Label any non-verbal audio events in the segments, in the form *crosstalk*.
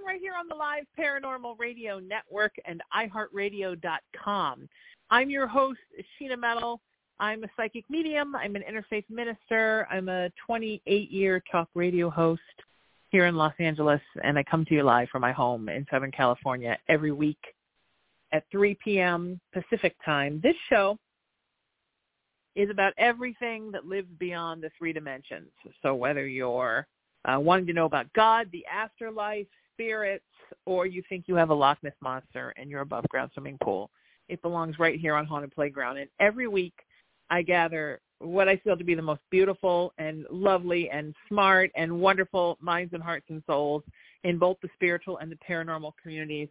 Right here on the Live Paranormal Radio Network and iHeartRadio.com. I'm your host, Sheena Metal. I'm a psychic medium. I'm an interfaith minister. I'm a 28-year talk radio host here in Los Angeles, and I come to you live from my home in Southern California every week at 3 p.m. Pacific time. This show is about everything that lives beyond the three dimensions. So whether you're uh, wanting to know about God, the afterlife, spirits, or you think you have a Loch Ness monster in your above ground swimming pool, it belongs right here on Haunted Playground. And every week I gather what I feel to be the most beautiful and lovely and smart and wonderful minds and hearts and souls in both the spiritual and the paranormal communities.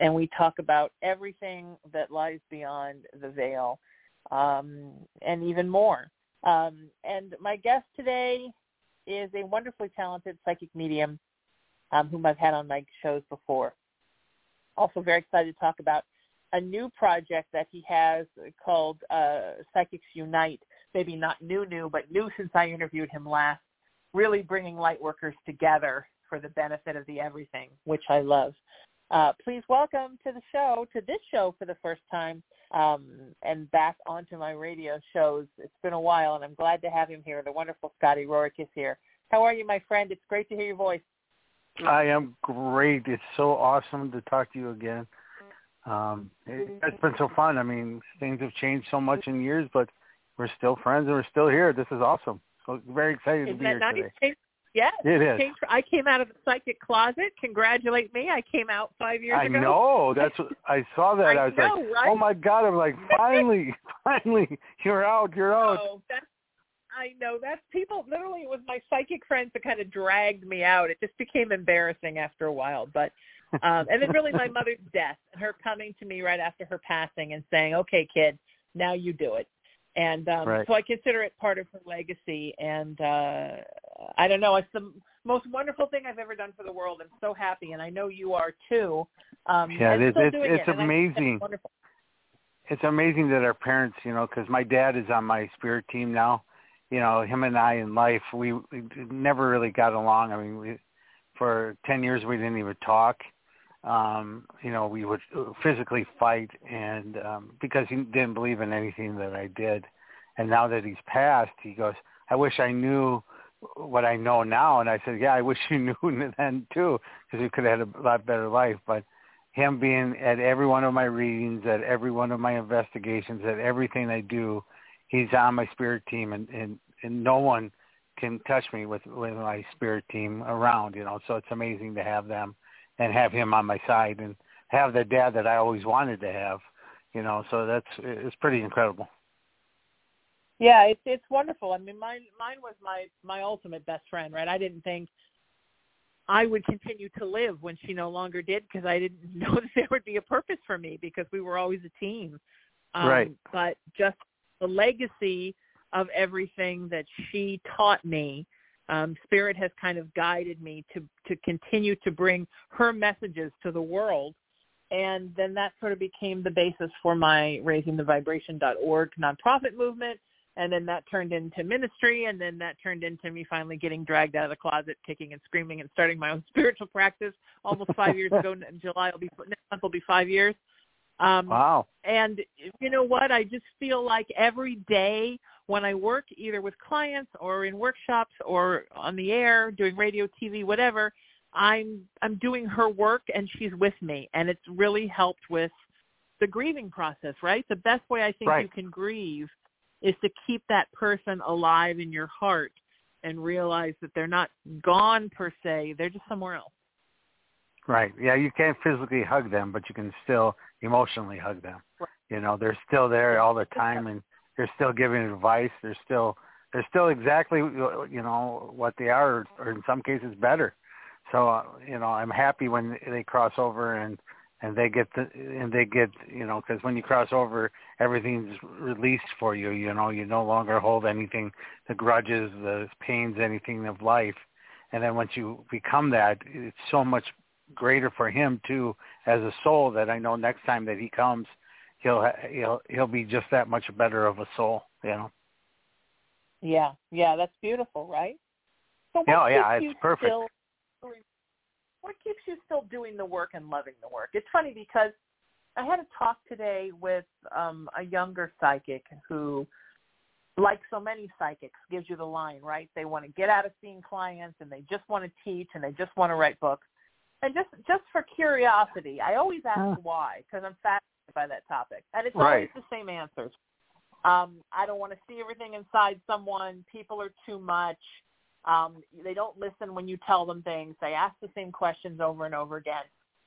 And we talk about everything that lies beyond the veil um, and even more. Um, and my guest today is a wonderfully talented psychic medium um, whom I've had on my shows before. Also very excited to talk about a new project that he has called uh, Psychics Unite. Maybe not new, new, but new since I interviewed him last. Really bringing light workers together for the benefit of the everything, which I love. Uh, please welcome to the show, to this show for the first time, um, and back onto my radio shows. It's been a while, and I'm glad to have him here. The wonderful Scotty Rorek is here. How are you, my friend? It's great to hear your voice. I am great. It's so awesome to talk to you again. Um, it, it's been so fun. I mean, things have changed so much in years, but we're still friends and we're still here. This is awesome. So very excited Isn't to be here nice? today. Yes, it is. I came out of the psychic closet. Congratulate me! I came out five years I ago. I know. That's what I saw that. I, I was know, like, right? oh my god! I'm like, finally, *laughs* finally, you're out. You're out. Oh, that's, I know. That's people. Literally, it was my psychic friends that kind of dragged me out. It just became embarrassing after a while, but. um, and then really my *laughs* mother's death and her coming to me right after her passing and saying, "Okay, kid, now you do it." And um, right. so I consider it part of her legacy. And uh, I don't know, it's the most wonderful thing I've ever done for the world. I'm so happy, and I know you are too. Um, yeah, it is. It's, it's it. amazing. It's amazing that our parents, you know, because my dad is on my spirit team now. You know, him and I in life, we, we never really got along. I mean, we, for ten years we didn't even talk. Um you know we would physically fight and um because he didn't believe in anything that I did. And now that he's passed he goes I wish I knew what I know now. And I said yeah I *laughs* wish you knew then too because we could have had a lot better life. But him being at every one of my readings at every one of my investigations at everything I do he's on my spirit team and and, and no one can touch me with with my spirit team around you know so it's amazing to have them and have him on my side and have the dad that I always wanted to have, you know. So that's it's pretty incredible. Yeah, it's it's wonderful. I mean, mine mine was my my ultimate best friend, right? I didn't think I would continue to live when she no longer did because I didn't *laughs* know that there would be a purpose for me because we were always a team. Um, right. But just the legacy of everything that she taught me um, Spirit has kind of guided me to to continue to bring her messages to the world, and then that sort of became the basis for my raisingthevibration.org nonprofit movement, and then that turned into ministry, and then that turned into me finally getting dragged out of the closet, kicking and screaming, and starting my own *laughs* spiritual practice almost five years *laughs* ago. In July will be next month will be five years. Um, wow. And you know what? I just feel like every day when I work either with clients or in workshops or on the air doing radio, TV, whatever, I'm I'm doing her work and she's with me and it's really helped with the grieving process, right? The best way I think right. you can grieve is to keep that person alive in your heart and realize that they're not gone per se, they're just somewhere else. Right. Yeah, you can't physically hug them, but you can still emotionally hug them. Right. You know, they're still there all the time, and they're still giving advice. They're still they're still exactly you know what they are, or in some cases better. So uh, you know, I'm happy when they cross over and and they get the and they get you know because when you cross over everything's released for you you know you no longer hold anything the grudges the pains anything of life and then once you become that it's so much greater for him too as a soul that I know next time that he comes he'll he'll he'll be just that much better of a soul you know yeah yeah that's beautiful right so yeah yeah it's perfect still, what keeps you still doing the work and loving the work? It's funny because I had a talk today with um, a younger psychic who, like so many psychics, gives you the line, right? They want to get out of seeing clients and they just want to teach and they just want to write books. And just just for curiosity, I always ask uh. why because I'm fascinated by that topic, and it's right. always the same answers. Um, I don't want to see everything inside someone. People are too much. Um, they don't listen when you tell them things. They ask the same questions over and over again,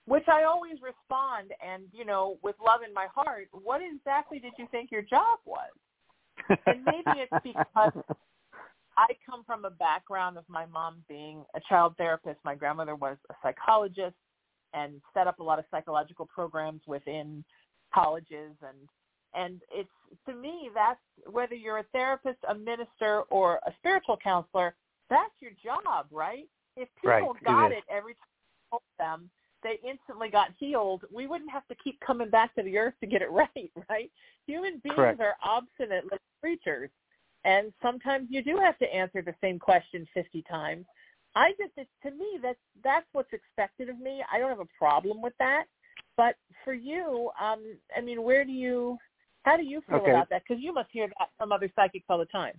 which I always respond. And, you know, with love in my heart, what exactly did you think your job was? and maybe it's because *laughs* I come from a background of my mom being a child therapist. My grandmother was a psychologist and set up a lot of psychological programs within colleges and and it's to me that's whether you're a therapist, a minister, or a spiritual counselor, that's your job, right? If people right, got it, it every time you told them, they instantly got healed. We wouldn't have to keep coming back to the earth to get it *laughs* right, right? Human beings Correct. are obstinate little creatures, and sometimes you do have to answer the same question fifty times. I just, it, to me, that's that's what's expected of me. I don't have a problem with that. But for you, um, I mean, where do you, how do you feel okay. about that? Because you must hear that from other psychics all the time.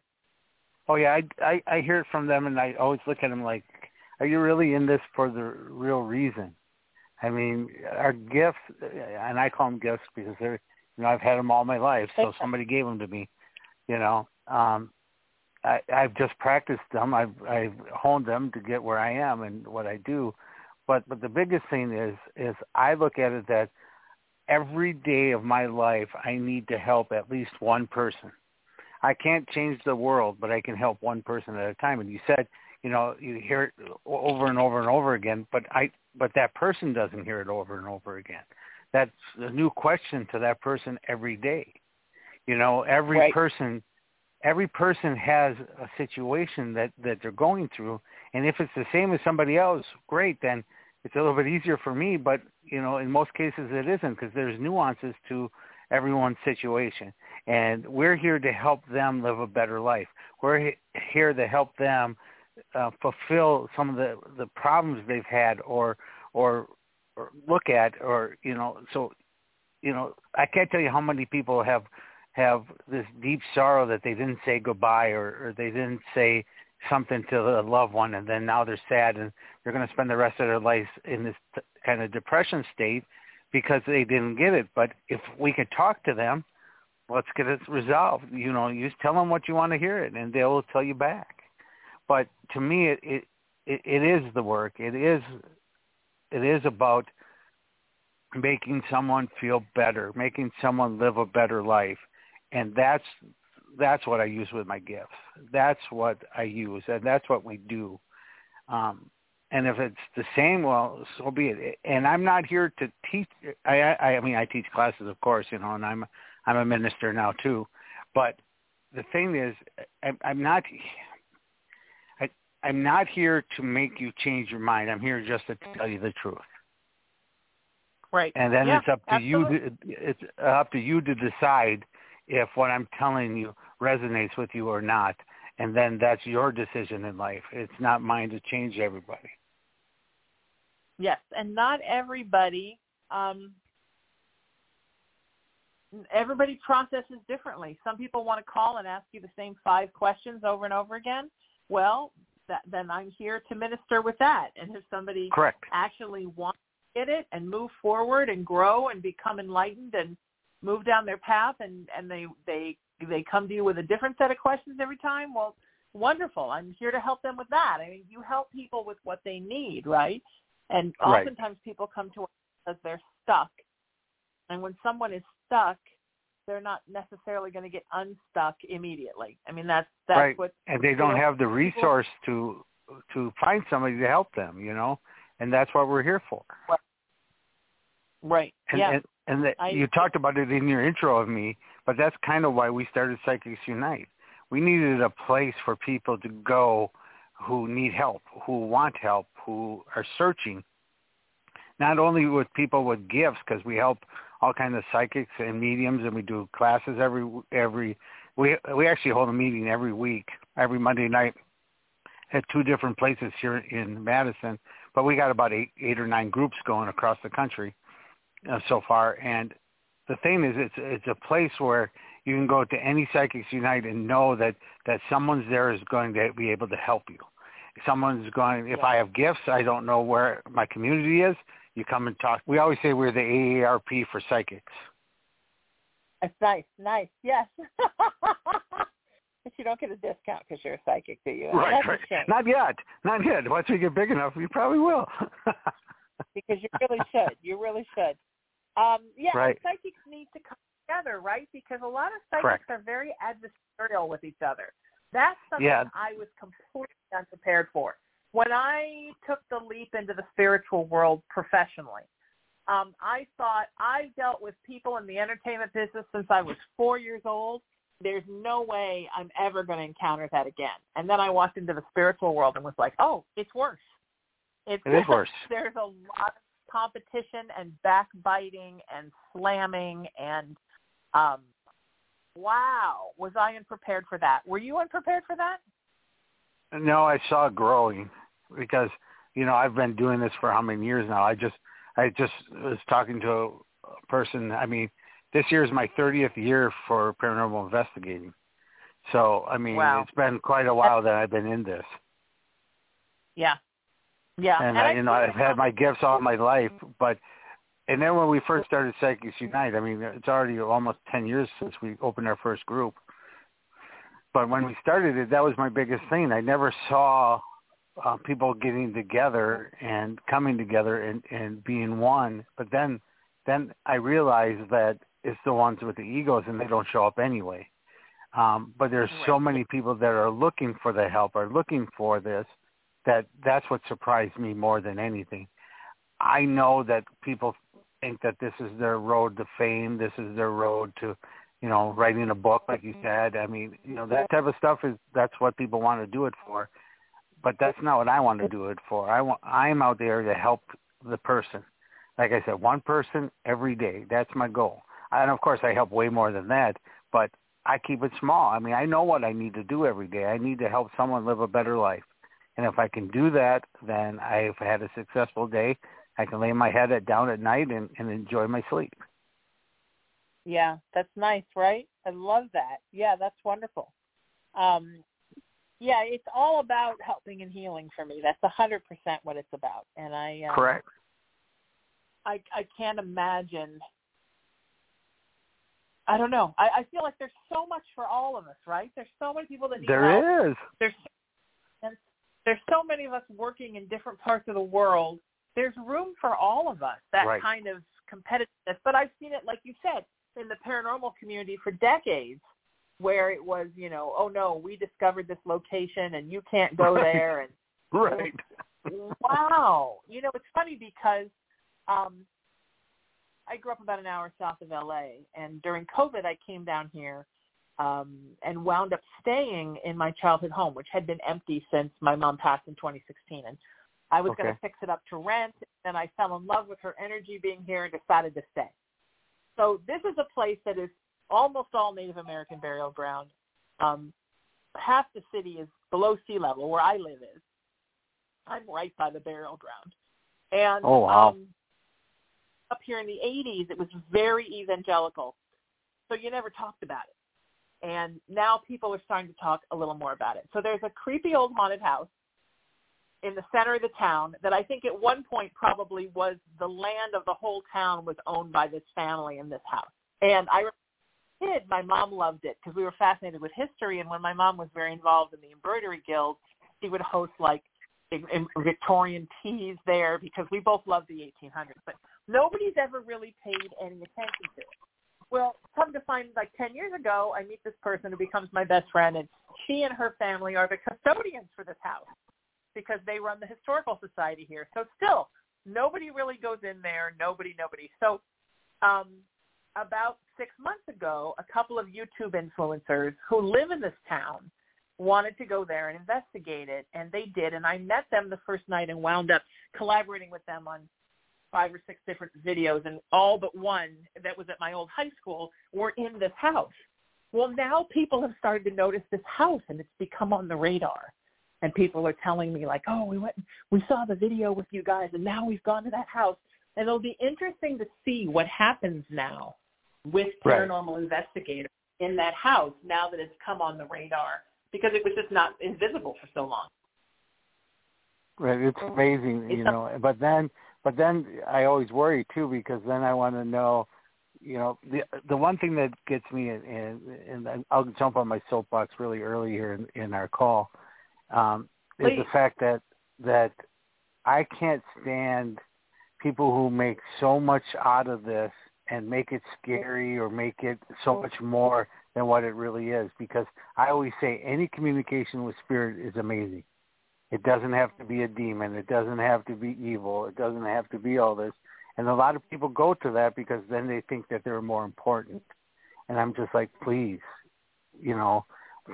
Oh yeah, I, I I hear it from them, and I always look at them like, are you really in this for the real reason? I mean, our gifts, and I call them gifts because they're, you know, I've had them all my life, so somebody gave them to me. You know, um, I, I've just practiced them. I've I've honed them to get where I am and what I do. But but the biggest thing is is I look at it that every day of my life I need to help at least one person I can't change the world, but I can help one person at a time. And you said, you know, you hear it over and over and over again, but I, but that person doesn't hear it over and over again. That's a new question to that person every day. You know, every right. person, every person has a situation that that they're going through, and if it's the same as somebody else, great. Then it's a little bit easier for me. But you know, in most cases, it isn't because there's nuances to everyone's situation and we're here to help them live a better life. We're here to help them uh, fulfill some of the the problems they've had, or or or look at, or you know. So, you know, I can't tell you how many people have have this deep sorrow that they didn't say goodbye, or, or they didn't say something to a loved one, and then now they're sad, and they're going to spend the rest of their life in this t- kind of depression state because they didn't get it. But if we could talk to them let's get it resolved. You know, you just tell them what you want to hear it, and they'll tell you back. But to me, it it, it is the work. It is it is about making someone feel better, making someone live a better life, and that's that's what I use with my gifts. That's what I use, and that's what we do. Um, and if it's the same, well, so be it. And I'm not here to teach. I, I, I mean, I teach classes, of course, you know, and I'm I'm a minister now too. But the thing is, I, I'm not. I, I'm not here to make you change your mind. I'm here just to tell you the truth. Right. And then yeah, it's up to absolutely. you. To, it's up to you to decide if what I'm telling you resonates with you or not. And then that's your decision in life. It's not mine to change everybody. Yes, and not everybody um, everybody processes differently. Some people want to call and ask you the same five questions over and over again. Well, that, then I'm here to minister with that. And if somebody Correct. actually wants to get it and move forward and grow and become enlightened and move down their path and, and they, they, they come to you with a different set of questions every time, well, wonderful. I'm here to help them with that. I mean, you help people with what they need, right? And Right. oftentimes people come to us because they're stuck. And when someone is stuck, they're not necessarily going to get unstuck immediately. I mean, that's that's right. what and they don't have the resource to to find somebody to help them, you know, and that's what we're here for. Right. Right. And, yeah. and, and the, I, you talked about it in your intro of me, but that's kind of why we started Psychics Unite. We needed a place for people to go who need help, who want help, who are searching. Not only with people with gifts, because we help all kinds of psychics and mediums, and we do classes every every. We we actually hold a meeting every week, every Monday night, at two different places here in Madison. But we got about eight eight or nine groups going across the country uh, so far, and the thing is, it's it's a place where you can go to any Psychics Unite and know that that someone's there is going to be able to help you. Someone's going. If Yeah. I have gifts, I don't know where my community is. You come and talk. We always say we're the AARP for psychics. That's nice, nice, yes. *laughs* but you don't get a discount because you're a psychic, do you? Right, That's right. Not yet. Not yet. Once we get big enough, we probably will. *laughs* because you really should. You really should. Um, yeah, Right. psychics need to come together, right? Because a lot of psychics Correct. are very adversarial with each other. That's something Yeah. I was completely unprepared for. When I took the leap into the spiritual world professionally, um, I thought I dealt with people in the entertainment business since I was four years old. There's no way I'm ever going to encounter that again. And then I walked into the spiritual world and was like, oh, it's worse. It's It is *laughs* worse. There's a lot of competition and backbiting and slamming and um wow, was I unprepared for that? Were you unprepared for that? no, I saw it growing because you know I've been doing this for how many years now. I just I just was talking to a person. I mean, this year is my 30th year for paranormal investigating. So I mean, Wow. it's been quite a while that I've been in this. Yeah. Yeah. and, I I, you know I've had my gifts all my life, but and then when we first started Psychics Unite, I mean it's already almost ten years since we opened our first group. But when we started it, that was my biggest thing. I never saw uh, people getting together and coming together and, and being one. But then, then I realized that it's the ones with the egos, and they don't show up anyway. Um, but there's so many people that are looking for the help, are looking for this, that that's what surprised me more than anything. I know that people think that this is their road to fame, this is their road to, you know, writing a book, like you mm-hmm. said. I mean, you know, that type of stuff is that's what people want to do it for. But that's not what I want to do it for. I want I'm out there to help the person. Like I said, one person every day. That's my goal. And of course, I help way more than that. But I keep it small. I mean, I know what I need to do every day. I need to help someone live a better life. And if I can do that, then I've had a successful day. I can lay my head at, down at night and, and enjoy my sleep. Yeah, that's nice, right? I love that. Yeah, that's wonderful. Um, yeah, it's all about helping and healing for me. That's a hundred percent what it's about. And I um, Correct. I I can't imagine. I don't know. I, I feel like there's so much for all of us, right? There's so many people that need help. There is. There's and there's so many of us working in different parts of the world. There's room for all of us. That Right. kind of competitiveness. But I've seen it, like you said, in the paranormal community for decades, where it was, you know, oh no, we discovered this location and you can't go Right. there, and *laughs* Right. wow. You know, it's funny because um I grew up about an hour south of LA and during COVID I came down here um and wound up staying in my childhood home which had been empty since my mom passed in 2016 and I was going to fix it up to rent and I fell in love with her energy being here and decided to stay. So this is a place that is almost all Native American burial ground. Um half the city is below sea level where I live is. I'm right by the burial ground. And Oh, wow. um, up here in the 80s, it was very evangelical. So you never talked about it. And now people are starting to talk a little more about it. So there's a creepy old haunted house in the center of the town that I think at one point probably was the land of the whole town was owned by this family in this house. And I kid, my mom loved it because we were fascinated with history. And when my mom was very involved in the embroidery guild, she would host like in- in Victorian teas there because we both loved the 1800s. But nobody's ever really paid any attention to it. Well, come to find, like 10 years ago, I meet this person who becomes my best friend, and she and her family are the custodians for this house because they run the historical society here. So still, nobody really goes in there. Nobody, nobody. So um, about six months ago, a couple of YouTube influencers who live in this town wanted to go there and investigate it, and they did. And I met them the first night and wound up collaborating with them on five or six different videos, and all but one that was at my old high school were in this house. Well, now people have started to notice this house, and it's become on the radar. And people are telling me like, "Oh, we went, we saw the video with you guys, and now we've gone to that house." And it'll be interesting to see what happens now with paranormal right. investigators in that house now that it's come on the radar because it was just not invisible for so long. Right, it's amazing, you know. But then but then I always worry too because then I want to know, you know, the the one thing that gets me, and and I'll jump on my soapbox really early here in, in our call, um, is the fact that that I can't stand people who make so much out of this and make it scary or make it so much more than what it really is because I always say any communication with spirit is amazing. It doesn't have to be a demon. It doesn't have to be evil. It doesn't have to be all this. And a lot of people go to that because then they think that they're more important. And I'm just like, please, you know,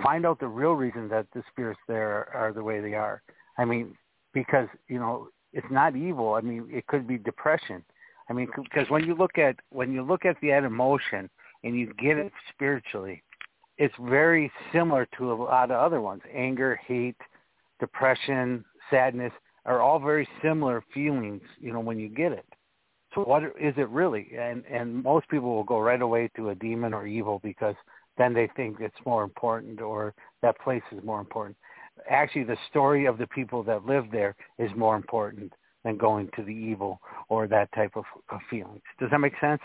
find out the real reason that the spirits there are the way they are. I mean, because, you know, it's not evil. I mean, it could be depression. I mean, because when you look at when you look at that emotion and you get it spiritually, it's very similar to a lot of other ones: anger, hate, depression, sadness are all very similar feelings, you know, when you get it. So what is it really? And and most people will go right away to a demon or evil because then they think it's more important or that place is more important. Actually, the story of the people that live there is more important than going to the evil or that type of, of feelings. Does that make sense?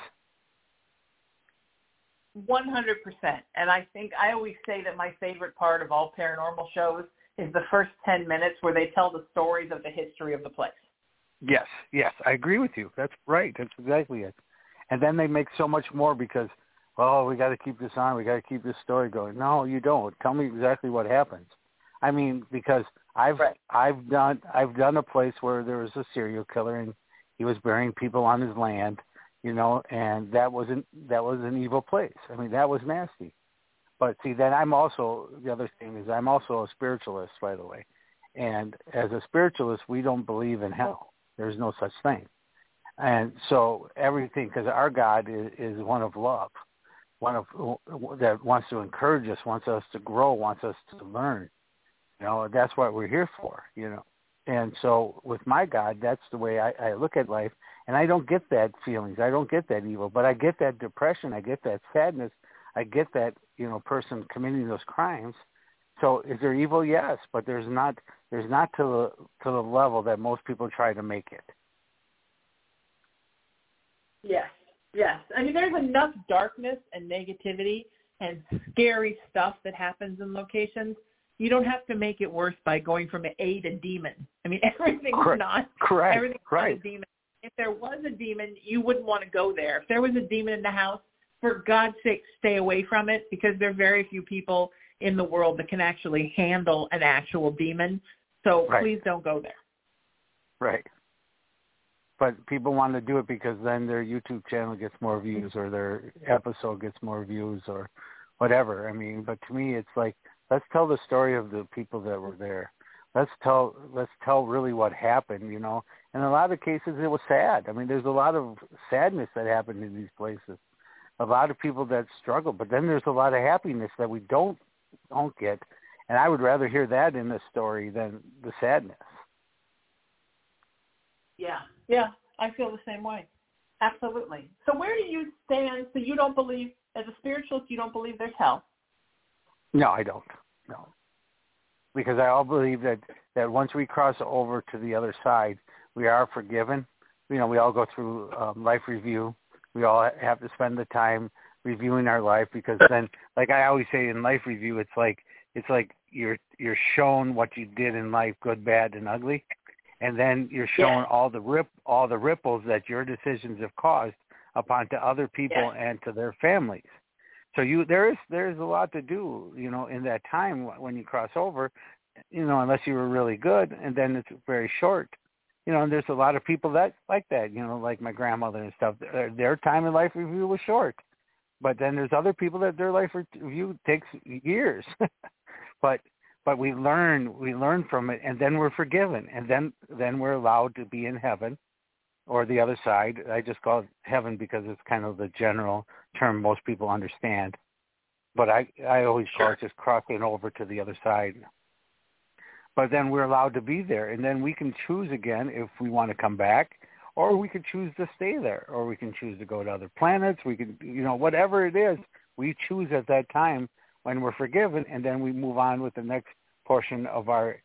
100%. And I think I always say that my favorite part of all paranormal shows is the first 10 minutes where they tell the stories of the history of the place. Yes, yes, I agree with you. That's right. That's exactly it. And then they make so much more because, oh, we got to keep this on. We got to keep this story going. No, you don't. Tell me exactly what happens. I mean, because I've right. I've done I've done a place where there was a serial killer and he was burying people on his land, you know, and that wasn't that was an evil place. I mean, that was nasty. But see, then I'm also the other thing is I'm also a spiritualist, by the way. And as a spiritualist, we don't believe in hell. There's no such thing. And so everything, because our God is, is one of love, one of that wants to encourage us, wants us to grow, wants us to learn. You know, that's what we're here for. You know, and so with my God, that's the way I, I look at life. And I don't get that feelings. I don't get that evil, but I get that depression. I get that sadness. I get that you know person committing those crimes. So is there evil? Yes, but there's not there's not to the to the level that most people try to make it. Yes, yes. I mean, there's enough darkness and negativity and scary stuff that happens in locations. You don't have to make it worse by going from A to demon. I mean, *laughs* everything's Correct. not. Correct. Everything's right. not a demon. If there was a demon, you wouldn't want to go there. If there was a demon in the house, for God's sake, stay away from it because there are very few people in the world that can actually handle an actual demon. So right. please don't go there. Right. But people want to do it because then their YouTube channel gets more views or their episode gets more views or whatever. I mean, but to me, it's like let's tell the story of the people that were there. Let's tell let's tell really what happened, you know. In a lot of cases, it was sad. I mean, there's a lot of sadness that happened in these places a lot of people that struggle, but then there's a lot of happiness that we don't don't get, and I would rather hear that in the story than the sadness. Yeah, yeah, I feel the same way. Absolutely. So where do you stand? So you don't believe, as a spiritualist, you don't believe there's hell? No, I don't. No, because I all believe that that once we cross over to the other side, we are forgiven. You know, we all go through um, life review we all have to spend the time reviewing our life because then like I always say in life review it's like it's like you're you're shown what you did in life good bad and ugly and then you're shown yeah. all the rip all the ripples that your decisions have caused upon to other people Yeah. and to their families. So you there is there's a lot to do, you know, in that time when you cross over, you know, unless you were really good, and then it's very short. You know, and there's a lot of people that like that, you know, like my grandmother and stuff. Their, their time in life review was short, but then there's other people that their life review takes years. *laughs* but but we learn we learn from it, and then we're forgiven, and then then we're allowed to be in heaven, or the other side. I just call it heaven because it's kind of the general term most people understand. But I I always call it just crossing over to the other side. But then we're allowed to be there, and then we can choose again if we want to come back, or we could choose to stay there, or we can choose to go to other planets. We can, you know, whatever it is, we choose at that time when we're forgiven, and then we move on with the next portion of our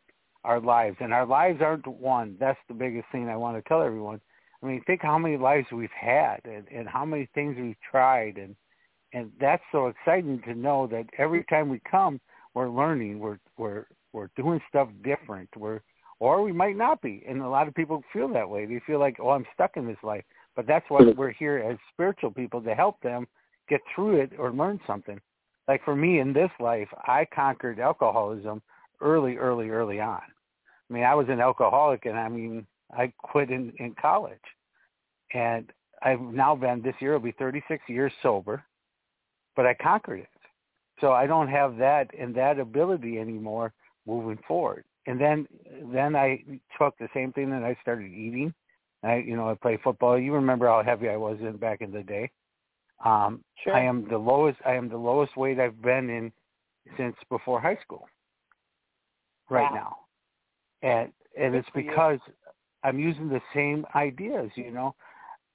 our lives. And our lives aren't one. That's the biggest thing I want to tell everyone. I mean, think how many lives we've had, and, and how many things we've tried, and and that's so exciting to know that every time we come, we're learning, we're we're we're doing stuff different, we're or we might not be. And a lot of people feel that way. They feel like, oh, I'm stuck in this life. But that's why mm-hmm. we're here as spiritual people to help them get through it or learn something. Like for me in this life, I conquered alcoholism early, early, early on. I mean, I was an alcoholic, and I mean, I quit in in college, and I've now been this year will be 36 years sober, but I conquered it. So I don't have that and that ability anymore moving forward. And then then I took the same thing and I started eating. I you know I play football. You remember how heavy I was in back in the day. Um, Sure. I am the lowest. I am the lowest weight I've been in since before high school. Right Wow. now, and and Good it's for you. because I'm using the same ideas. You know,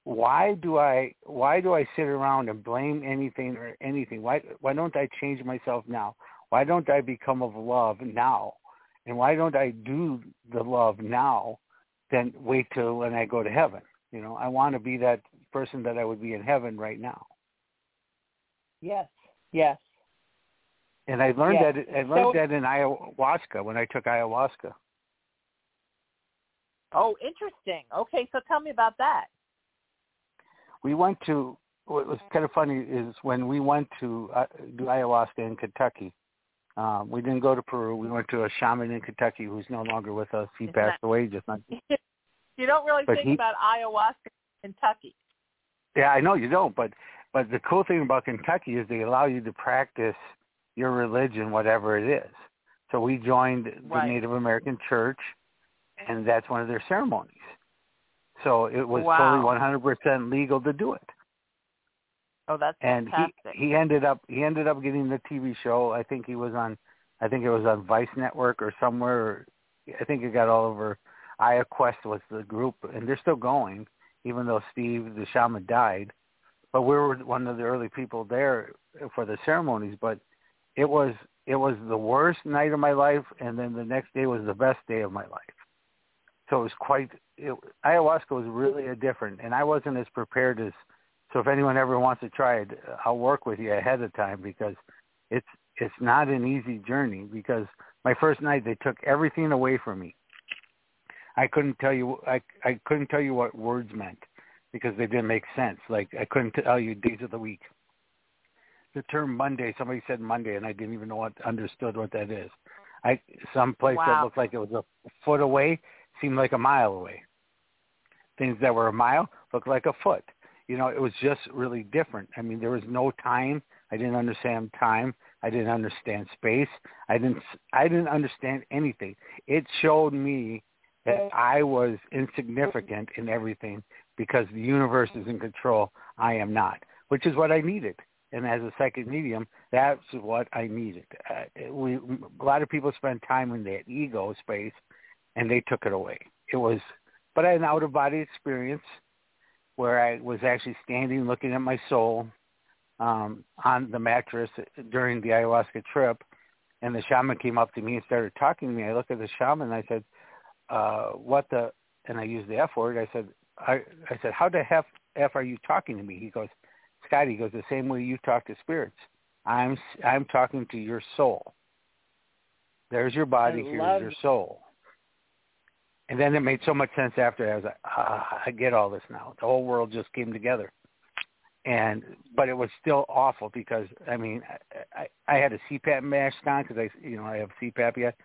why do I why do I sit around and blame anything or anything? Why why don't I change myself now? Why don't I become of love now? And why don't I do the love now? Then wait till when I go to heaven. You know, I want to be that person that I would be in heaven right now. Yes. Yes. And I learned Yeah. that I learned So- that in ayahuasca when I took ayahuasca. Oh, interesting. Okay, so tell me about that. We went to what was kind of funny is when we went to uh, do ayahuasca in Kentucky. Um, we didn't go to Peru. We went to a shaman in Kentucky who's no longer with us. He Isn't passed that- away just not. *laughs* you don't really think he- about ayahuasca in Kentucky. Yeah, I know you don't, but but the cool thing about Kentucky is they allow you to practice your religion, whatever it is. So we joined the Right. Native American Church, and that's one of their ceremonies. So it was Wow. totally 100% legal to do it. Oh, that's and fantastic. he he ended up he ended up getting the TV show. I think he was on I think it was on Vice Network or somewhere. I think it got all over. Aya Quest was the group, and they're still going, even though Steve the shaman died. But we were one of the early people there for the ceremonies. But it was it was the worst night of my life, and then the next day was the best day of my life. So it was quite. It, ayahuasca was really a different, and I wasn't as prepared as so if anyone ever wants to try it, I'll work with you ahead of time because it's it's not an easy journey because my first night they took everything away from me. I couldn't tell you I I couldn't tell you what words meant because they didn't make sense. Like I couldn't tell you days of the week. The term Monday, somebody said Monday and I didn't even know what understood what that is. I some place that looked like it was a foot away seemed like a mile away. Things that were a mile looked like a foot you know, it was just really different. I mean, there was no time. I didn't understand time. I didn't understand space. I didn't. I didn't understand anything. It showed me that I was insignificant in everything because the universe is in control. I am not, which is what I needed. And as a psychic medium, that's what I needed. Uh, we a lot of people spend time in that ego space, and they took it away. It was, but I had an out of body experience where I was actually standing looking at my soul um, on the mattress during the ayahuasca trip, and the shaman came up to me and started talking to me. I looked at the shaman and I said, uh, "What the?" And I used the F word. I said, "I, I said, how the f f are you talking to me?" He goes, "Scotty," he goes, "the same way you talk to spirits. I'm I'm talking to your soul. There's your body. I Here's your soul." And then it made so much sense after. I was like, ah, I get all this now. The whole world just came together. and but it was still awful because I mean I I had a CPAP mask on because I you know I have CPAP yet,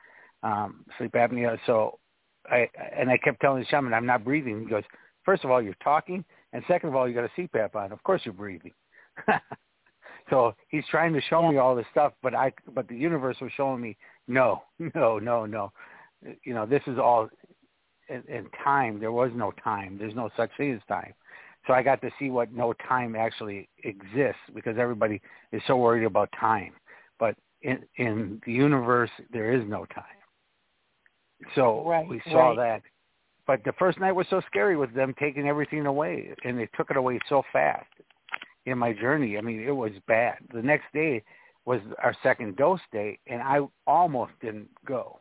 um, sleep apnea. So I and I kept telling the shaman I'm not breathing. He goes, first of all you're talking, and second of all you got a CPAP on. Of course you're breathing. *laughs* so he's trying to show me all this stuff, but I but the universe was showing me no, *laughs* no, no, no. You know this is all in, in time. There was no time. There's no such thing as time so I got to see what no time actually exists because everybody is so worried about time. But in in the universe, there is no time. So right, we saw right. that. But the first night was so scary with them taking everything away, and they took it away so fast in my journey. I mean, it was bad. The next day was our second dose day, and I almost didn't go.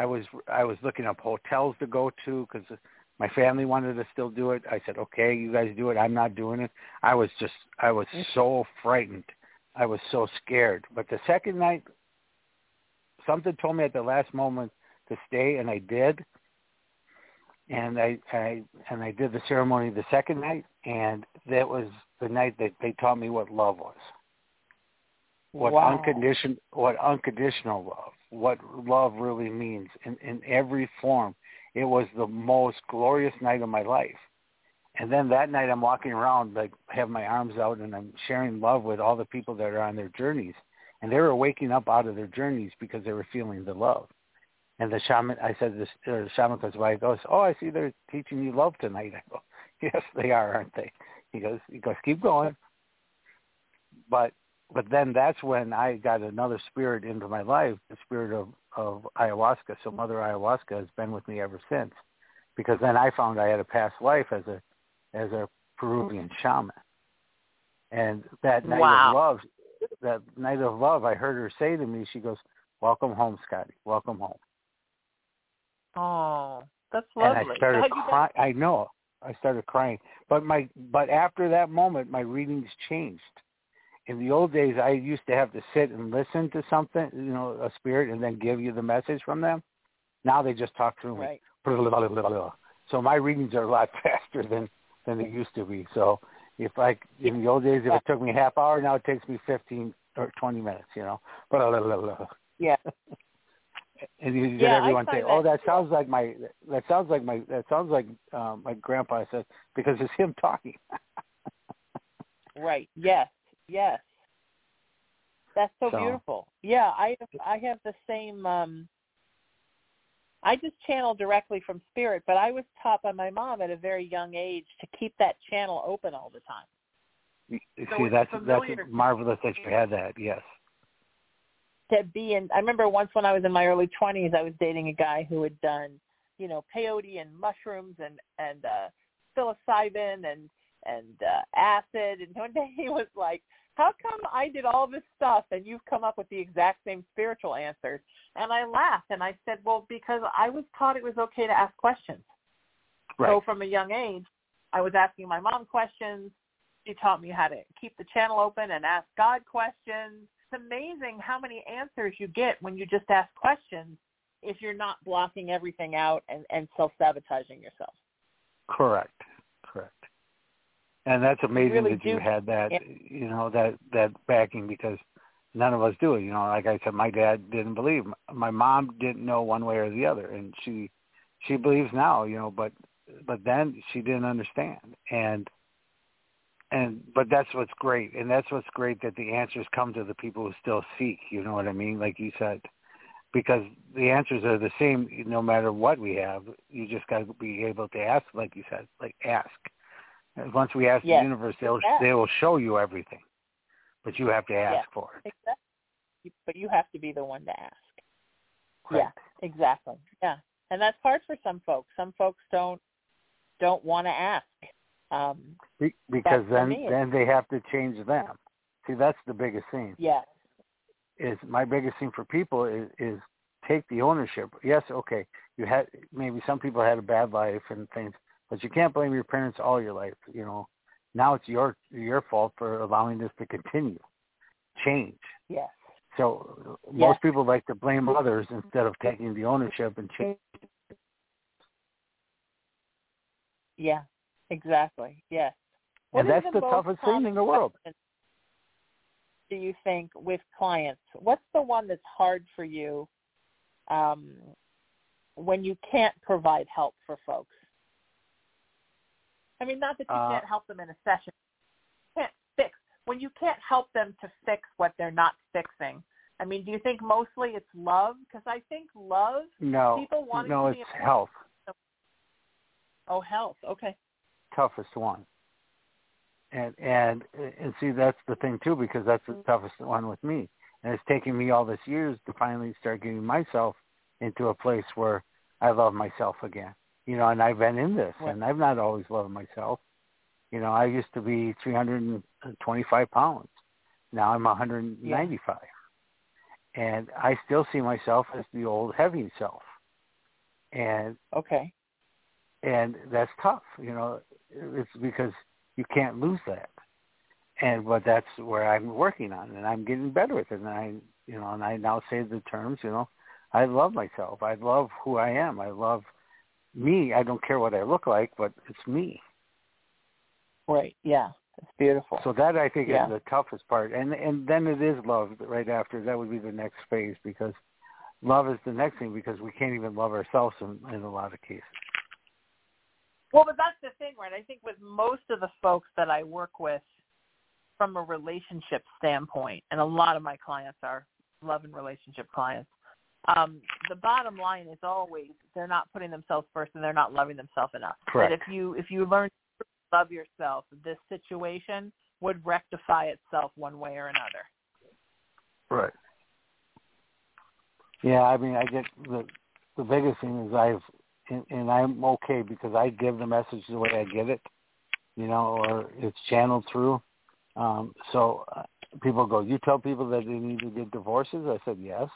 I was I was looking up hotels to go to because my family wanted to still do it. I said, okay, you guys do it. I'm not doing it. I was just, I was mm-hmm. so frightened. I was so scared. But the second night, something told me at the last moment to stay, and I did. And I, I, and I did the ceremony the second night, and that was the night that they taught me what love was. What wow. unconditional, what unconditional love, what love really means in, in every form it was the most glorious night of my life. And then that night I'm walking around like have my arms out and I'm sharing love with all the people that are on their journeys. And they were waking up out of their journeys because they were feeling the love. And the shaman, I said, this uh, shaman goes by, goes, oh, I see they're teaching you love tonight. I go, *laughs* yes, they are, aren't they? He goes, he goes, keep going. But but then that's when I got another spirit into my life, the spirit of of ayahuasca. So Mother Ayahuasca has been with me ever since, because then I found I had a past life as a as a Peruvian shaman, and that night wow. of love, that night of love, I heard her say to me, she goes, "Welcome home, Scotty. Welcome home." Oh, that's lovely. And I started crying. I know. I started crying, but my but after that moment, my readings changed in the old days I used to have to sit and listen to something, you know, a spirit, and then give you the message from them. Now they just talk through right. me. So my readings are a lot *laughs* faster than than they used to be. So if I in the old days, if it took me a half hour, now it takes me fifteen or twenty minutes. You know. *laughs* Yeah. *laughs* and you yeah, get everyone say, "Oh, that sounds like my that sounds like my that sounds like um, my grandpa said because it's him talking." right. Yes. Yes. That's so, so, beautiful. Yeah, I I have the same um I just channel directly from spirit, but I was taught by my mom at a very young age to keep that channel open all the time. You so see, that's that's familiar. marvelous that you had that. Yes. To be in, I remember once when I was in my early twenties, I was dating a guy who had done, you know, peyote and mushrooms and and uh psilocybin and and uh acid, and *laughs* one day he was like, how come I did all this stuff and you've come up with the exact same spiritual answers? And I laughed and I said, well, because I was taught it was okay to ask questions. Right. So from a young age, I was asking my mom questions. She taught me how to keep the channel open and ask God questions. It's amazing how many answers you get when you just ask questions if you're not blocking everything out and, and self-sabotaging yourself. Correct. Correct and that's amazing really that you had that Yeah. you know that that backing because none of us do you know. Like i said my dad didn't believe my mom didn't know one way or the other and she she believes now you know but but then she didn't understand. And and but that's what's great and that's what's great that the answers come to the people who still seek you know what i mean like you said. Because the answers are the same no matter what we have. You just got to be able to ask like you said like ask once we ask yes. the universe, they'll they will show you everything, but you have to ask Yes. for it. Exactly. But you have to be the one to ask. Yeah, exactly. Yeah, and that's hard for some folks. Some folks don't don't want to ask. Um, Be- because then then they have to change them. See, that's the biggest thing. yes, Is my biggest thing for people is is take the ownership. Yes, okay, you had maybe some people had a bad life and things, but you can't blame your parents all your life. You know, now it's your your fault for allowing this to continue. Change. yes, So Yes. most people like to blame others instead of taking the ownership and change. yeah, exactly. Yes, What and that's the, the toughest thing in the world. Do you think with clients? What's the one that's hard for you um, when you can't provide help for folks? I mean, not that you Uh, can't help them in a session. You can't fix when you can't help them to fix what they're not fixing. I mean, do you think mostly it's love? Because I think love. No, people wanting no, to it's health, Oh, health. Okay. toughest one. And and and see, that's the thing too, because that's the toughest one with me. And it's taken me all this years to finally start getting myself into a place where I love myself again. You know, and I've been in this, Right. and I've not always loved myself. You know, I used to be 325 pounds. Now I'm 195, and I still see myself as the old heavy self. And Okay. and that's tough. You know, it's because you can't lose that. And but that's where I'm working on, and I'm getting better with it. And I, you know, and I now say the terms. You know, I love myself. I love who I am. I love me. I don't care what I look like, but it's me. Right. Yeah. It's beautiful. So that I think Yeah. is the toughest part. And and then it is love right after. That would be the next phase because love is the next thing because we can't even love ourselves in, in a lot of cases. Well, but that's the thing, right? I think with most of the folks that I work with from a relationship standpoint, and a lot of my clients are love and relationship clients, um, the bottom line is always they're not putting themselves first and they're not loving themselves enough. Correct. That if you if you learn to love yourself, this situation would rectify itself one way or another. Right. Yeah, I mean, I get the the biggest thing is I've and, and I'm okay because I give the message the way I get it, you know, or it's channeled through. Um, so uh, people go, you tell people that they need to get divorces. I said yes,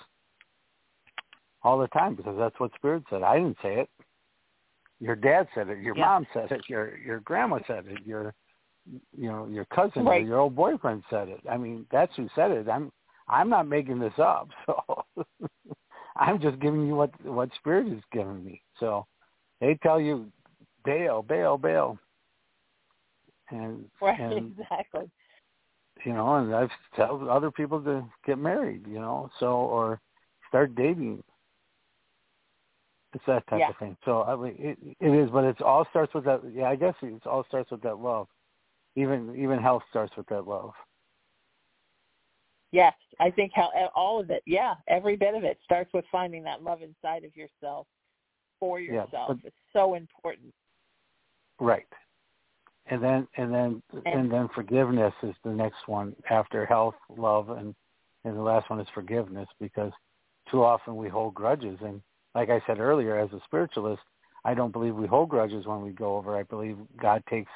all the time because that's what Spirit said. I didn't say it. Your dad said it. Your Yeah. mom said it. Your your grandma said it. Your you know your cousin Right. or your old boyfriend said it. I mean, that's who said it. I'm I'm not making this up. *laughs* So *laughs* I'm just giving you what what Spirit is giving me. So they tell you bail, bail, bail, and Right. *laughs* and exactly. you know, and I've tell other people to get married, you know, so or start dating. It's that type Yeah. of thing. So I mean, it it is, but it's all starts with that. Yeah, I guess it all starts with that love. Even even health starts with that love. Yes, I think how all of it. Yeah, every bit of it starts with finding that love inside of yourself for Yeah, yourself. but- it's so important. Right. And then and then and then forgiveness is the next one after health, love and and the last one is forgiveness because too often we hold grudges and like I said earlier as a spiritualist, I don't believe we hold grudges when we go over. I believe God takes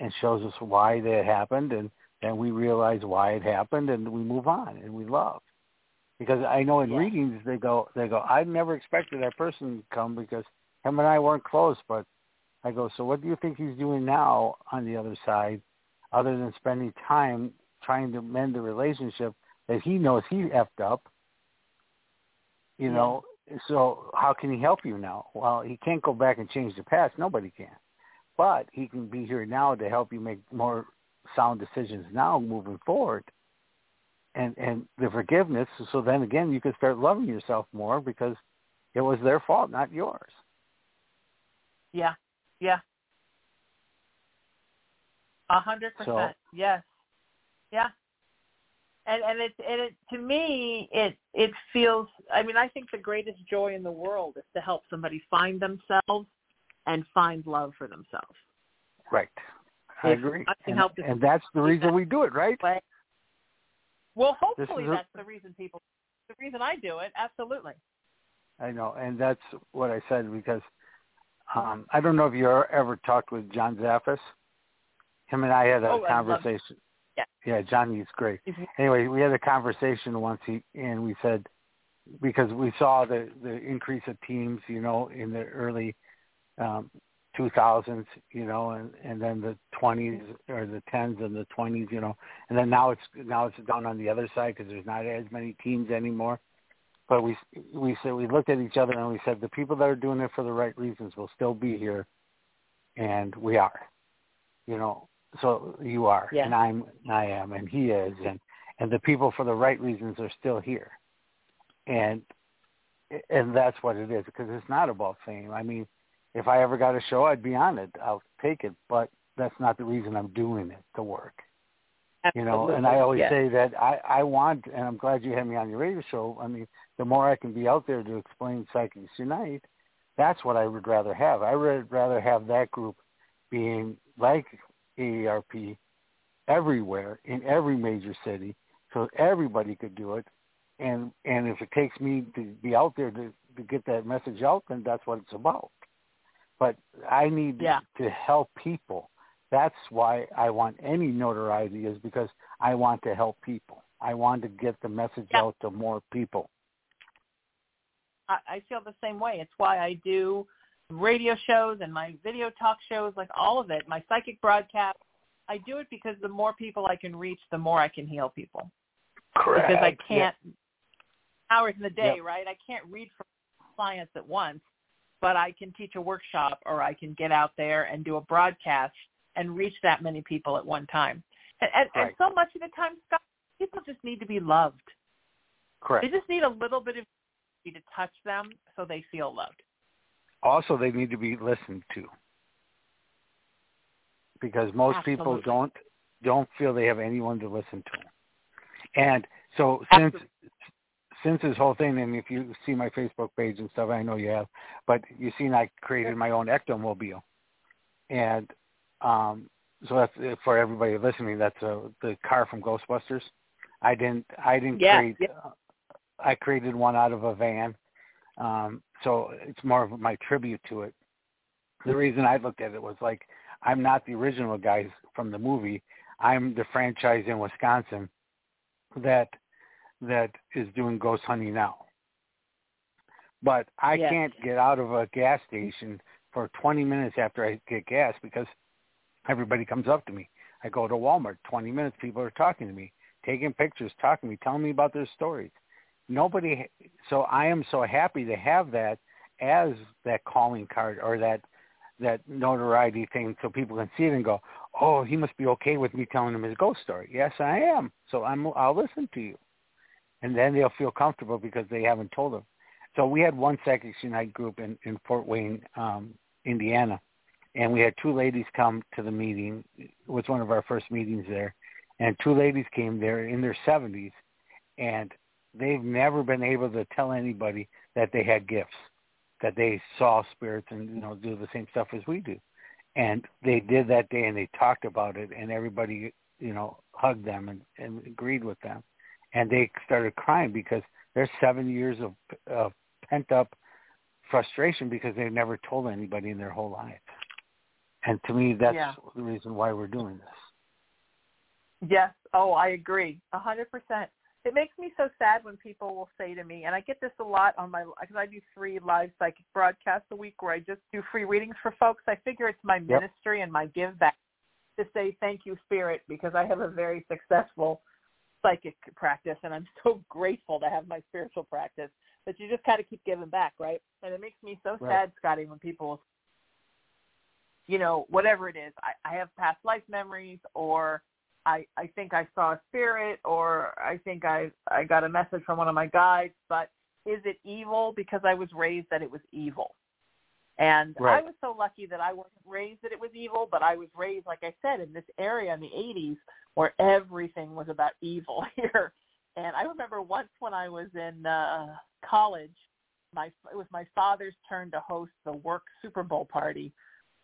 and shows us why that happened and then we realize why it happened and we move on and we love. Because I know in Yeah. readings they go they go, I never expected that person to come because him and I weren't close, but I go, so what do you think he's doing now on the other side, other than spending time trying to mend the relationship that he knows he effed up? You Yeah. know, so how can he help you now? Well, he can't go back and change the past. Nobody can, but he can be here now to help you make more sound decisions now moving forward. And and the forgiveness, so then again you can start loving yourself more because it was their fault, not yours. Yeah, yeah, a hundred percent. Yes, yeah. And and it and it to me it it feels. I mean, I think the greatest joy in the world is to help somebody find themselves and find love for themselves. Right. I If agree. And, and that's the reason we do it, right? Well, hopefully that's the reason people. The reason I do it, absolutely. I know, and that's what I said because um I don't know if you ever talked with John Zaffis. Him and I had a Oh, conversation. Yeah. Yeah, Johnny's great. Mhm. Anyway, we had a conversation once, he, and we said because we saw the the increase of teams, you know, in the early um 2000s, you know, and and then the 20s or the 10s and the 20s, you know, and then now it's now it's down on the other side because there's not as many teams anymore. But we we said we looked at each other and we said the people that are doing it for the right reasons will still be here, and we are, you know. So you are, yeah. and I'm, I am, and he is, and and the people for the right reasons are still here, and and that's what it is because it's not about fame. I mean, if I ever got a show, I'd be on it. I'll take it, but that's not the reason I'm doing it. The work, Absolutely. you know. And I always yes. say that I I want, and I'm glad you had me on your radio show. I mean, the more I can be out there to explain Psychics Unite, that's what I would rather have. I would rather have that group being like AARP everywhere in every major city, so everybody could do it. And and if it takes me to be out there to to get that message out, then that's what it's about. But I need Yeah. to help people. That's why I want any notoriety is because I want to help people. I want to get the message Yeah. out to more people. I, I feel the same way. It's why I do radio shows and my video talk shows, like all of it, my psychic broadcast. I do it because the more people I can reach, the more I can heal people. Correct. Because I can't hours in the day, Yep. right? I can't read for clients at once, but I can teach a workshop or I can get out there and do a broadcast and reach that many people at one time. And, and, and so much of the time, Scott, people just need to be loved. Correct. They just need a little bit of to touch them so they feel loved. Also they need to be listened to. Because most people don't don't feel they have anyone to listen to. And so since Absolutely. since this whole thing and if you see my facebook page and stuff i know you have but you seen i created my own ectomobile. And um so that's for everybody listening that's uh the car from ghostbusters. I didn't i didn't Yeah, create yeah. uh, i created one out of a van um, so it's more of my tribute to it. The reason I looked at it was like I'm not the original guys from the movie. I'm the franchise in Wisconsin that that is doing ghost hunting now. But I Yes. can't get out of a gas station for 20 minutes after I get gas because everybody comes up to me. I go to Walmart, 20 minutes, people are talking to me, taking pictures, talking to me, telling me about their stories nobody so i am so happy to have that as that calling card or that that notoriety thing so people can see it and go oh he must be okay with me telling him his ghost story. Yes i am. So i'm i'll listen to you. And then they'll feel comfortable because they haven't told them so we had one psychics unite group in in fort wayne um indiana and we had two ladies come to the meeting. It was one of our first meetings there. And two ladies came there in their seventies and they've never been able to tell anybody that they had gifts, that they saw spirits and you know do the same stuff as we do. And they did that day, and they talked about it, and everybody you know hugged them and, and agreed with them, and they started crying because there's seven years of, of pent up frustration because they've never told anybody in their whole life. And to me, that's Yeah. the reason why we're doing this. Yes. Oh, I agree. A hundred percent. It makes me so sad when people will say to me, and I get this a lot on my, because I do three live psychic broadcasts a week where I just do free readings for folks. I figure it's my Yep. ministry and my give back to say thank you, Spirit, because I have a very successful psychic practice, and I'm *laughs* so grateful to have my spiritual practice But you just kind of keep giving back, right? And it makes me so Right. sad, Scotty, when people, you know, whatever it is, I, I have past life memories or I, I think I saw a spirit or I think I I got a message from one of my guides, but is it evil because I was raised that it was evil? And Right. I was so lucky that I wasn't raised that it was evil, but I was raised, like I said, in this area in the 80s where everything was about evil *laughs* here. And I remember once when I was in uh college, my it was my father's turn to host the work Super Bowl party.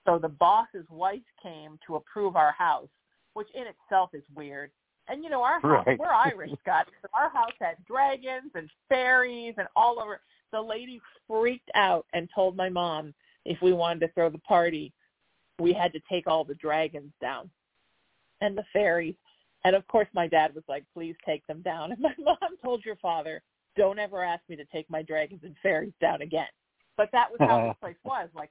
So the boss's wife came to approve our house, which in itself is weird. And you know, our house, Right. we're Irish, Scott. So our house had dragons and fairies and all over. The lady freaked out and told my mom if we wanted to throw the party, we had to take all the dragons down and the fairies. And of course, my dad was like, "Please take them down." *laughs* And my mom told your father, "Don't ever ask me to take my dragons and fairies down again." But that was how this *laughs* place was. Like,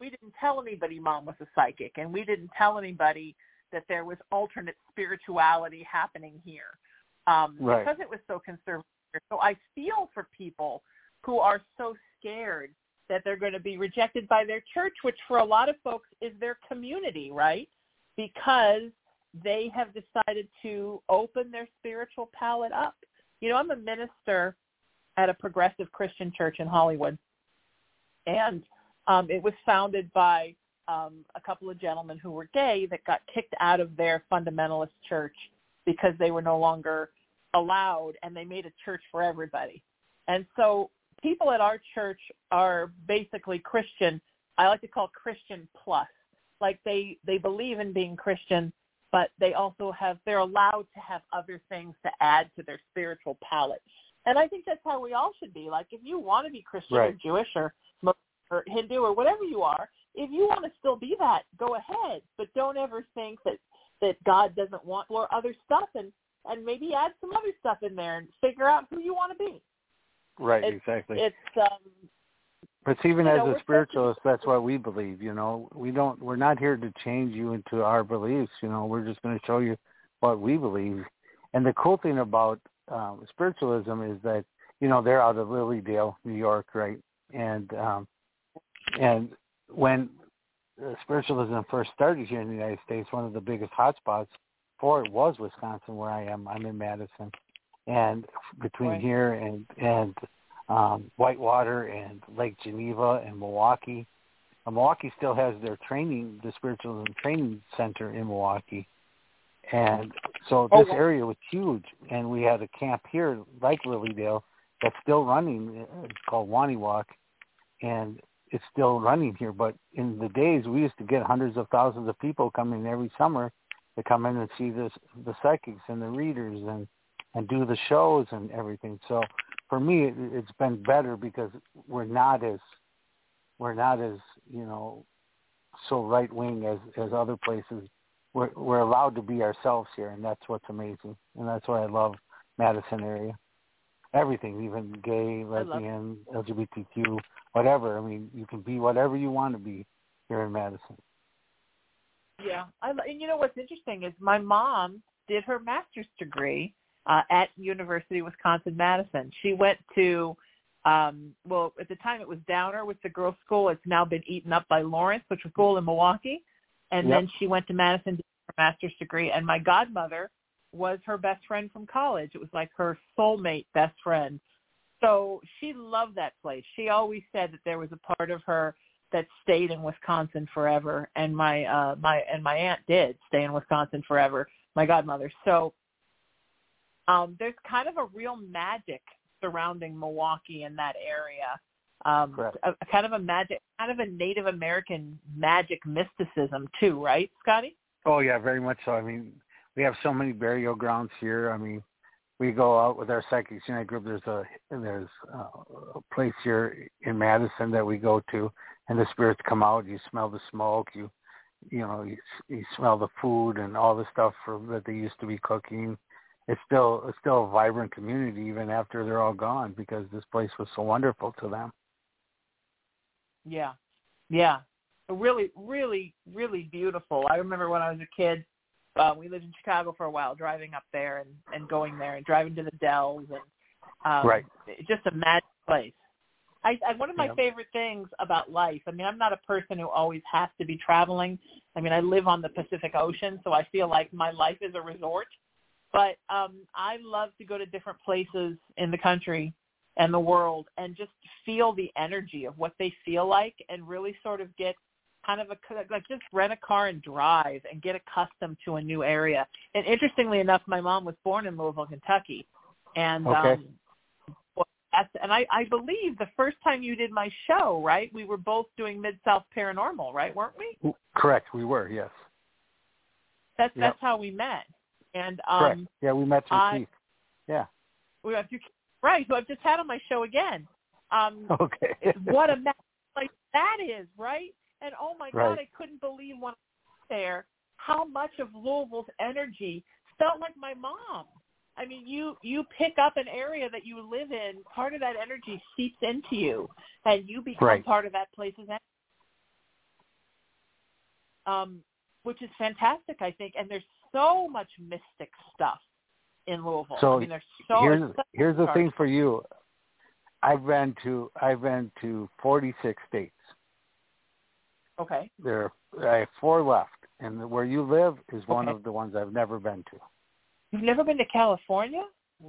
we didn't tell anybody mom was a psychic, and we didn't tell anybody that there was alternate spirituality happening here um, Right. because it was so conservative. So I feel for people who are so scared that they're going to be rejected by their church, which for a lot of folks is their community, right? because they have decided to open their spiritual palate up. You know, I'm a minister at a progressive Christian church in Hollywood, and um, it was founded by um, a couple of gentlemen who were gay that got kicked out of their fundamentalist church because they were no longer allowed, and they made a church for everybody. And so people at our church are basically Christian. I like to call Christian plus. Like they they believe in being Christian, but they also have they're allowed to have other things to add to their spiritual palette. And I think that's how we all should be. Like if you want to be Christian right. or Jewish or or Hindu or whatever you are, if you want to still be that, go ahead. But don't ever think that that God doesn't want or other stuff and and maybe add some other stuff in there and figure out who you want to be. Right, it's, exactly. It's um but even as know, a spiritualist, that's what we believe. You know, we don't. We're not here to change you into our beliefs. You know, we're just going to show you what we believe. And the cool thing about um, spiritualism is that you know they're out of Lily Dale, New York, right? And um, and when spiritualism first started here in the United States, one of the biggest hotspots for it was Wisconsin, where I am. I'm in Madison, and between Right. here and and um, Whitewater and Lake Geneva and Milwaukee, uh, Milwaukee still has their training, the spiritualism training center in Milwaukee, and so Oh, this area was huge. And we had a camp here, like Lily Dale, that's still running. uh, It's called Wonewoc, and it's still running here. But in the days, we used to get hundreds of thousands of people coming every summer to come in and see this, the psychics and the readers and and do the shows and everything. So for me, it, it's been better because we're not as we're not as you know so right wing as as other places. We're we're allowed to be ourselves here, and that's what's amazing, and that's why I love Madison area. Everything, even gay, lesbian, LGBTQ, whatever. I mean, you can be whatever you want to be here in Madison. Yeah, I, and you know what's interesting is my mom did her master's degree uh, at University of Wisconsin Madison. She went to, um, well, at the time it was Downer, was the girls' school. It's now been eaten up by Lawrence, which was school in Milwaukee, and Yep. then she went to Madison to get her master's degree. And my godmother was her best friend from college. It was like her soulmate best friend. So she loved that place. She always said that there was a part of her that stayed in Wisconsin forever and my uh my and my aunt did stay in Wisconsin forever, my godmother. So um there's kind of a real magic surrounding Milwaukee in that area. Um Correct. a, a kind of a magic kind of a Native American magic mysticism too, right, Scotty? Oh yeah, very much so. I mean, we have so many burial grounds here. I mean, we go out with our psychics unite group. There's a there's a place here in Madison that we go to, and the spirits come out. You smell the smoke. You you know you, you smell the food and all the stuff that they used to be cooking. It's still it's still a vibrant community even after they're all gone because this place was so wonderful to them. Yeah. Yeah. Really, really, really beautiful. I remember when I was a kid, uh, we lived in Chicago for a while, driving up there and, and going there and driving to the Dells and um, Right. it's just a mad place. I, I one of my Yeah. favorite things about life. I mean, I'm not a person who always has to be traveling. I mean, I live on the Pacific Ocean, so I feel like my life is a resort. But um, I love to go to different places in the country and the world and just feel the energy of what they feel like and really sort of get kind of a like just rent a car and drive and get accustomed to a new area. And interestingly enough, my mom was born in Louisville, Kentucky, and Okay. um, that's and I I believe the first time you did my show, right? We were both doing Mid South Paranormal, right? Weren't we? Correct. We were yes. That's Yep. that's how we met. And Correct. um, yeah, we met through I- Keith. Yeah. we have to, right. So I've just had on my show again. Um, *laughs* Okay. what a mess like that is, right? And oh my Right. God, I couldn't believe when I was there how much of Louisville's energy felt like my mom. I mean, you you pick up an area that you live in, part of that energy seeps into you, and you become Right. part of that place's energy. Um, which is fantastic, I think. And there's so much mystic stuff in Louisville. So I mean, there's so here's it's such a here's the thing for you. I've been to I've been to 46 states. Okay. There are, I have four left, and where you live is one Okay. of the ones I've never been to. You've never been to California?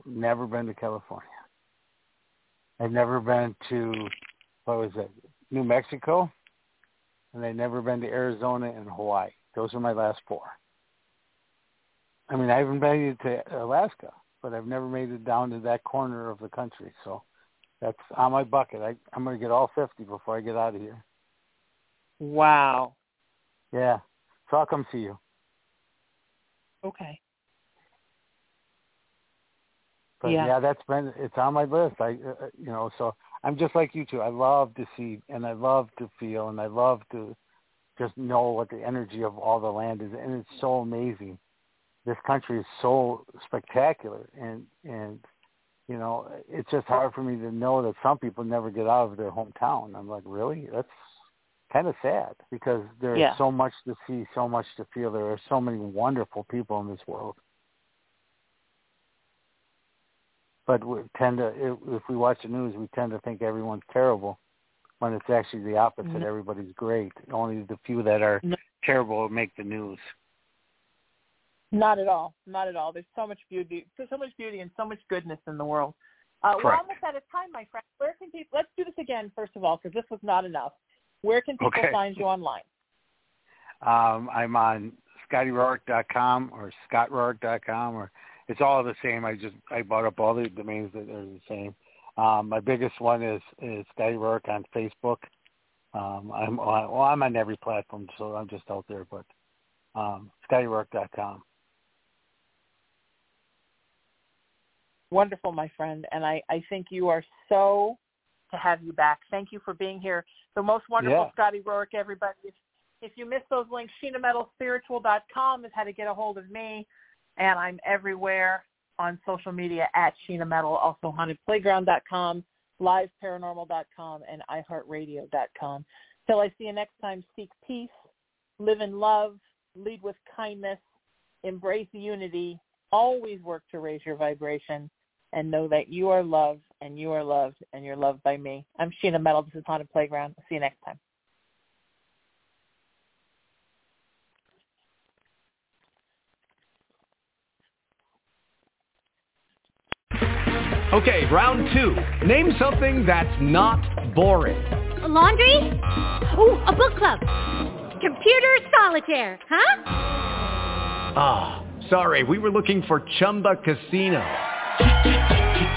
Never been to California. I've never been to what was it, New Mexico, and I've never been to Arizona and Hawaii. Those are my last four. I mean, I haven't made it to Alaska, but I've never made it down to that corner of the country. So that's on my bucket. I, I'm going to get all 50 before I get out of here. Wow. Yeah. So I'll come see you. Okay. But Yeah. yeah. that's been it's on my list. I uh, you know, so I'm just like you two. I love to see and I love to feel and I love to just know what the energy of all the land is and it's so amazing. This country is so spectacular and and you know, it's just hard for me to know that some people never get out of their hometown. I'm like, really? That's kind of sad because there's Yeah. so much to see, so much to feel. There are so many wonderful people in this world. But we tend to, if, we watch the news, we tend to think everyone's terrible when it's actually the opposite. No. Everybody's great. Only the few that are No. terrible make the news. Not at all. Not at all. There's so much beauty. So much beauty and so much goodness in the world. Uh, we're almost out of time, my friend. Where can people? Let's do this again, first of all, because this was not enough. Where can people Okay. find you online? Um, I'm on ScottyRorek.com or ScottRorek.com, or it's all the same. I just I bought up all the domains that are the same. Um, my biggest one is is Scotty Rorek on Facebook. Um, I'm well, I'm on every platform, so I'm just out there. But um, ScottyRorek.com. Wonderful, my friend. And I, I think you are so to have you back. Thank you for being here. The most wonderful Yeah. Scotty Rorek, everybody. If, if you missed those links, SheenaMetalSpiritual.com is how to get a hold of me. And I'm everywhere on social media at Sheena Metal, also HauntedPlayground.com, LiveParanormal.com, and iHeartRadio.com. Till I see you next time, seek peace, live in love, lead with kindness, embrace unity, always work to raise your vibration, and know that you are loved and you are loved and you're loved by me. I'm Sheena Metal. This is Haunted Playground. See you next time. Okay, round two. Name something that's not boring. A laundry? Ooh, a book club. Computer solitaire, huh? Ah, sorry, we were looking for Chumba Casino.